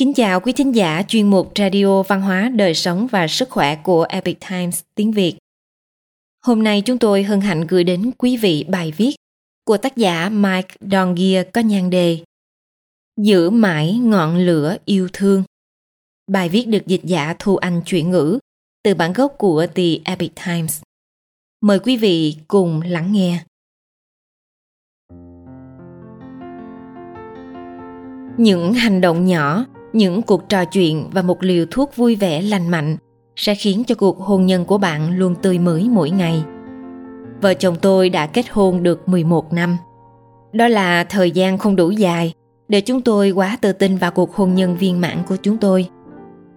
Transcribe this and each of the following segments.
Kính chào quý thính giả chuyên mục Radio Văn hóa, Đời sống và Sức khỏe của Epic Times tiếng Việt. Hôm nay chúng tôi hân hạnh gửi đến quý vị bài viết của tác giả Mike Dongier có nhan đề Giữ mãi ngọn lửa yêu thương. Bài viết được dịch giả Thu Anh chuyển ngữ từ bản gốc của The Epic Times. Mời quý vị cùng lắng nghe. Những hành động nhỏ, những cuộc trò chuyện và một liều thuốc vui vẻ lành mạnh sẽ khiến cho cuộc hôn nhân của bạn luôn tươi mới mỗi ngày. Vợ chồng tôi đã kết hôn được 11 năm. Đó là thời gian không đủ dài để chúng tôi quá tự tin vào cuộc hôn nhân viên mãn của chúng tôi.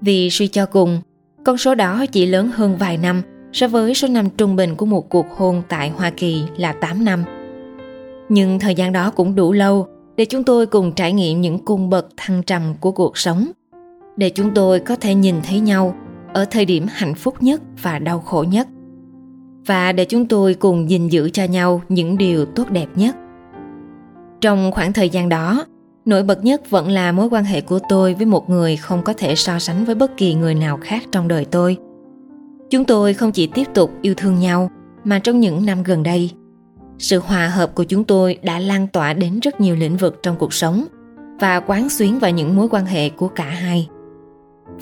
Vì suy cho cùng, con số đó chỉ lớn hơn vài năm so với số năm trung bình của một cuộc hôn tại Hoa Kỳ là 8 năm. Nhưng thời gian đó cũng đủ lâu để chúng tôi cùng trải nghiệm những cung bậc thăng trầm của cuộc sống, để chúng tôi có thể nhìn thấy nhau ở thời điểm hạnh phúc nhất và đau khổ nhất và để chúng tôi cùng gìn giữ cho nhau những điều tốt đẹp nhất. Trong khoảng thời gian đó, nổi bật nhất vẫn là mối quan hệ của tôi với một người không có thể so sánh với bất kỳ người nào khác trong đời tôi. Chúng tôi không chỉ tiếp tục yêu thương nhau mà trong những năm gần đây, sự hòa hợp của chúng tôi đã lan tỏa đến rất nhiều lĩnh vực trong cuộc sống và quán xuyến vào những mối quan hệ của cả hai.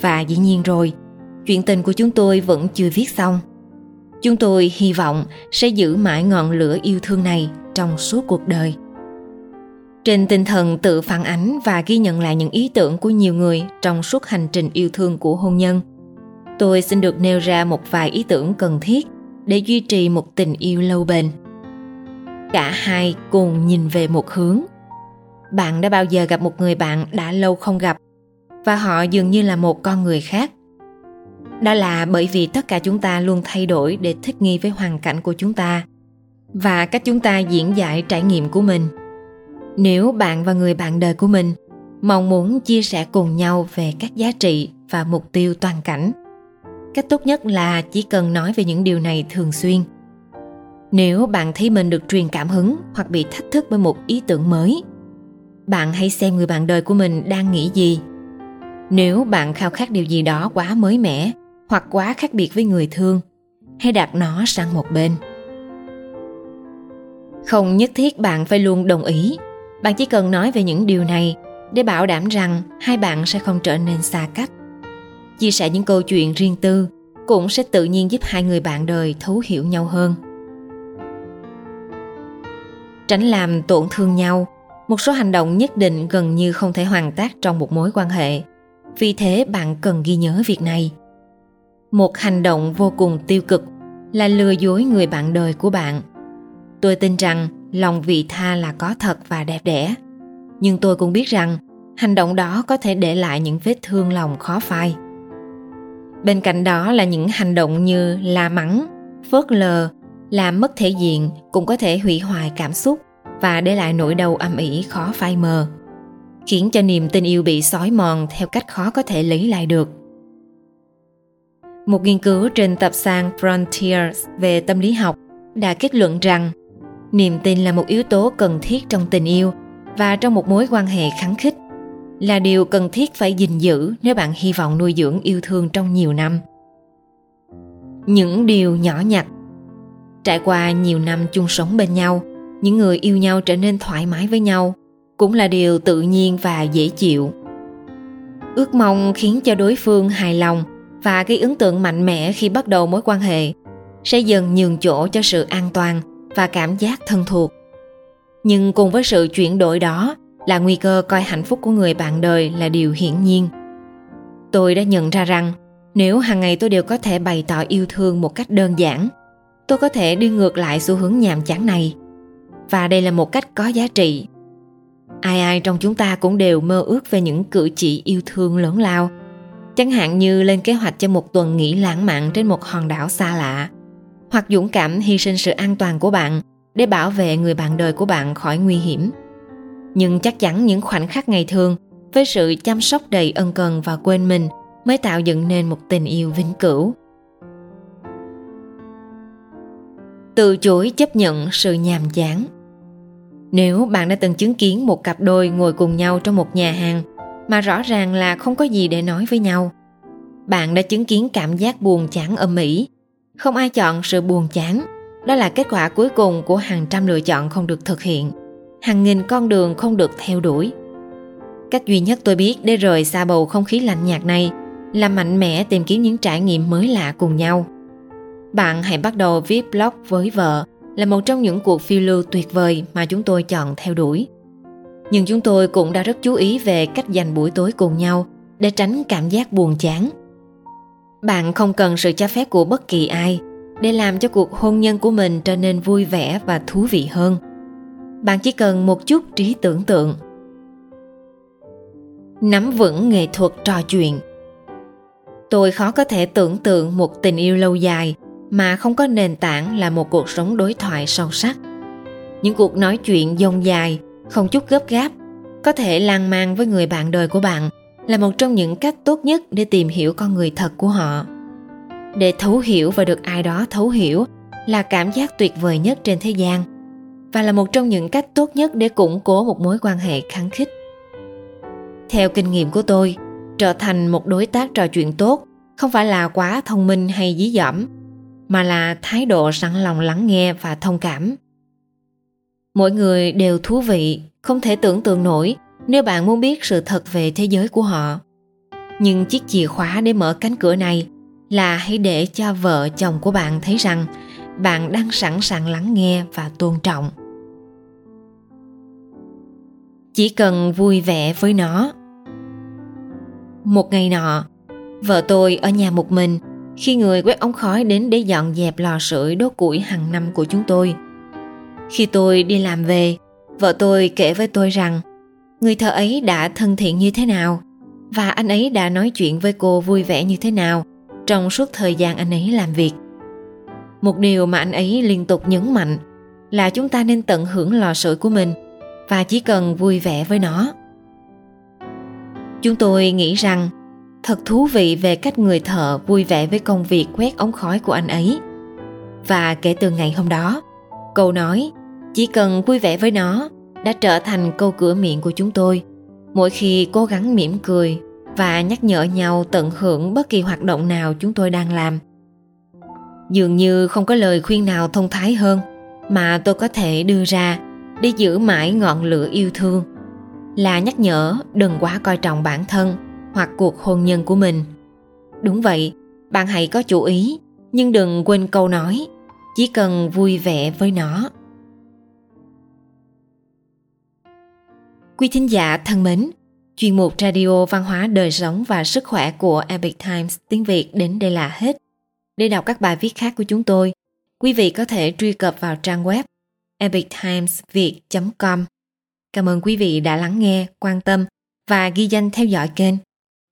Và dĩ nhiên rồi, chuyện tình của chúng tôi vẫn chưa viết xong. Chúng tôi hy vọng sẽ giữ mãi ngọn lửa yêu thương này trong suốt cuộc đời. Trên tinh thần tự phản ánh và ghi nhận lại những ý tưởng của nhiều người trong suốt hành trình yêu thương của hôn nhân, tôi xin được nêu ra một vài ý tưởng cần thiết để duy trì một tình yêu lâu bền. Cả hai cùng nhìn về một hướng. Bạn đã bao giờ gặp một người bạn đã lâu không gặp? Và họ dường như là một con người khác. Đó là bởi vì tất cả chúng ta luôn thay đổi để thích nghi với hoàn cảnh của chúng ta và cách chúng ta diễn giải trải nghiệm của mình. Nếu bạn và người bạn đời của mình mong muốn chia sẻ cùng nhau về các giá trị và mục tiêu toàn cảnh, cách tốt nhất là chỉ cần nói về những điều này thường xuyên nếu bạn thấy mình được truyền cảm hứng hoặc bị thách thức bởi một ý tưởng mới, bạn hãy xem người bạn đời của mình đang nghĩ gì. Nếu bạn khao khát điều gì đó quá mới mẻ hoặc quá khác biệt với người thương, hãy đặt nó sang một bên. Không nhất thiết bạn phải luôn đồng ý. Bạn chỉ cần nói về những điều này để bảo đảm rằng hai bạn sẽ không trở nên xa cách. Chia sẻ những câu chuyện riêng tư cũng sẽ tự nhiên giúp hai người bạn đời thấu hiểu nhau hơn tránh làm tổn thương nhau. Một số hành động nhất định gần như không thể hoàn tác trong một mối quan hệ. Vì thế, bạn cần ghi nhớ việc này. Một hành động vô cùng tiêu cực là lừa dối người bạn đời của bạn. Tôi tin rằng lòng vị tha là có thật và đẹp đẽ. Nhưng tôi cũng biết rằng hành động đó có thể để lại những vết thương lòng khó phai. Bên cạnh đó là những hành động như la mắng, phớt lờ làm mất thể diện cũng có thể hủy hoại cảm xúc và để lại nỗi đau âm ỉ khó phai mờ. Khiến cho niềm tin yêu bị xói mòn theo cách khó có thể lấy lại được. Một nghiên cứu trên tập san Frontiers về tâm lý học đã kết luận rằng niềm tin là một yếu tố cần thiết trong tình yêu và trong một mối quan hệ khắng khích là điều cần thiết phải gìn giữ nếu bạn hy vọng nuôi dưỡng yêu thương trong nhiều năm. Những điều nhỏ nhặt trải qua nhiều năm chung sống bên nhau, những người yêu nhau trở nên thoải mái với nhau, cũng là điều tự nhiên và dễ chịu. Ước mong khiến cho đối phương hài lòng và gây ấn tượng mạnh mẽ khi bắt đầu mối quan hệ sẽ dần nhường chỗ cho sự an toàn và cảm giác thân thuộc. Nhưng cùng với sự chuyển đổi đó là nguy cơ coi hạnh phúc của người bạn đời là điều hiển nhiên. Tôi đã nhận ra rằng, nếu hàng ngày tôi đều có thể bày tỏ yêu thương một cách đơn giản tôi có thể đi ngược lại xu hướng nhàm chán này. Và đây là một cách có giá trị. Ai ai trong chúng ta cũng đều mơ ước về những cử chỉ yêu thương lớn lao. Chẳng hạn như lên kế hoạch cho một tuần nghỉ lãng mạn trên một hòn đảo xa lạ. Hoặc dũng cảm hy sinh sự an toàn của bạn để bảo vệ người bạn đời của bạn khỏi nguy hiểm. Nhưng chắc chắn những khoảnh khắc ngày thường với sự chăm sóc đầy ân cần và quên mình mới tạo dựng nên một tình yêu vĩnh cửu. Từ chối chấp nhận sự nhàm chán nếu bạn đã từng chứng kiến một cặp đôi ngồi cùng nhau trong một nhà hàng mà rõ ràng là không có gì để nói với nhau. Bạn đã chứng kiến cảm giác buồn chán âm ỉ. Không ai chọn sự buồn chán. Đó là kết quả cuối cùng của hàng trăm lựa chọn không được thực hiện. Hàng nghìn con đường không được theo đuổi. Cách duy nhất tôi biết để rời xa bầu không khí lạnh nhạt này là mạnh mẽ tìm kiếm những trải nghiệm mới lạ cùng nhau. Bạn hãy bắt đầu viết blog với vợ là một trong những cuộc phiêu lưu tuyệt vời mà chúng tôi chọn theo đuổi. Nhưng chúng tôi cũng đã rất chú ý về cách dành buổi tối cùng nhau để tránh cảm giác buồn chán. Bạn không cần sự cho phép của bất kỳ ai để làm cho cuộc hôn nhân của mình trở nên vui vẻ và thú vị hơn. Bạn chỉ cần một chút trí tưởng tượng. Nắm vững nghệ thuật trò chuyện Tôi khó có thể tưởng tượng một tình yêu lâu dài mà không có nền tảng là một cuộc sống đối thoại sâu sắc. Những cuộc nói chuyện dông dài, không chút gấp gáp, có thể lan man với người bạn đời của bạn là một trong những cách tốt nhất để tìm hiểu con người thật của họ. Để thấu hiểu và được ai đó thấu hiểu là cảm giác tuyệt vời nhất trên thế gian và là một trong những cách tốt nhất để củng cố một mối quan hệ khăng khít. Theo kinh nghiệm của tôi, trở thành một đối tác trò chuyện tốt không phải là quá thông minh hay dí dỏm mà là thái độ sẵn lòng lắng nghe và thông cảm. Mỗi người đều thú vị, không thể tưởng tượng nổi nếu bạn muốn biết sự thật về thế giới của họ. Nhưng chiếc chìa khóa để mở cánh cửa này là hãy để cho vợ chồng của bạn thấy rằng bạn đang sẵn sàng lắng nghe và tôn trọng. Chỉ cần vui vẻ với nó. Một ngày nọ, vợ tôi ở nhà một mình khi người quét ống khói đến để dọn dẹp lò sưởi đốt củi hàng năm của chúng tôi. Khi tôi đi làm về, vợ tôi kể với tôi rằng người thợ ấy đã thân thiện như thế nào và anh ấy đã nói chuyện với cô vui vẻ như thế nào trong suốt thời gian anh ấy làm việc. Một điều mà anh ấy liên tục nhấn mạnh là chúng ta nên tận hưởng lò sưởi của mình và chỉ cần vui vẻ với nó. Chúng tôi nghĩ rằng Thật thú vị về cách người thợ vui vẻ với công việc quét ống khói của anh ấy. Và kể từ ngày hôm đó, câu nói chỉ cần vui vẻ với nó đã trở thành câu cửa miệng của chúng tôi. Mỗi khi cố gắng mỉm cười và nhắc nhở nhau tận hưởng bất kỳ hoạt động nào chúng tôi đang làm. Dường như không có lời khuyên nào thông thái hơn mà tôi có thể đưa ra để giữ mãi ngọn lửa yêu thương là nhắc nhở đừng quá coi trọng bản thân hoặc cuộc hôn nhân của mình. Đúng vậy, bạn hãy có chủ ý, nhưng đừng quên câu nói, chỉ cần vui vẻ với nó. Quý thính giả thân mến, chuyên mục radio văn hóa đời sống và sức khỏe của Epic Times tiếng Việt đến đây là hết. Để đọc các bài viết khác của chúng tôi, quý vị có thể truy cập vào trang web epictimesviet.com. Cảm ơn quý vị đã lắng nghe, quan tâm và ghi danh theo dõi kênh.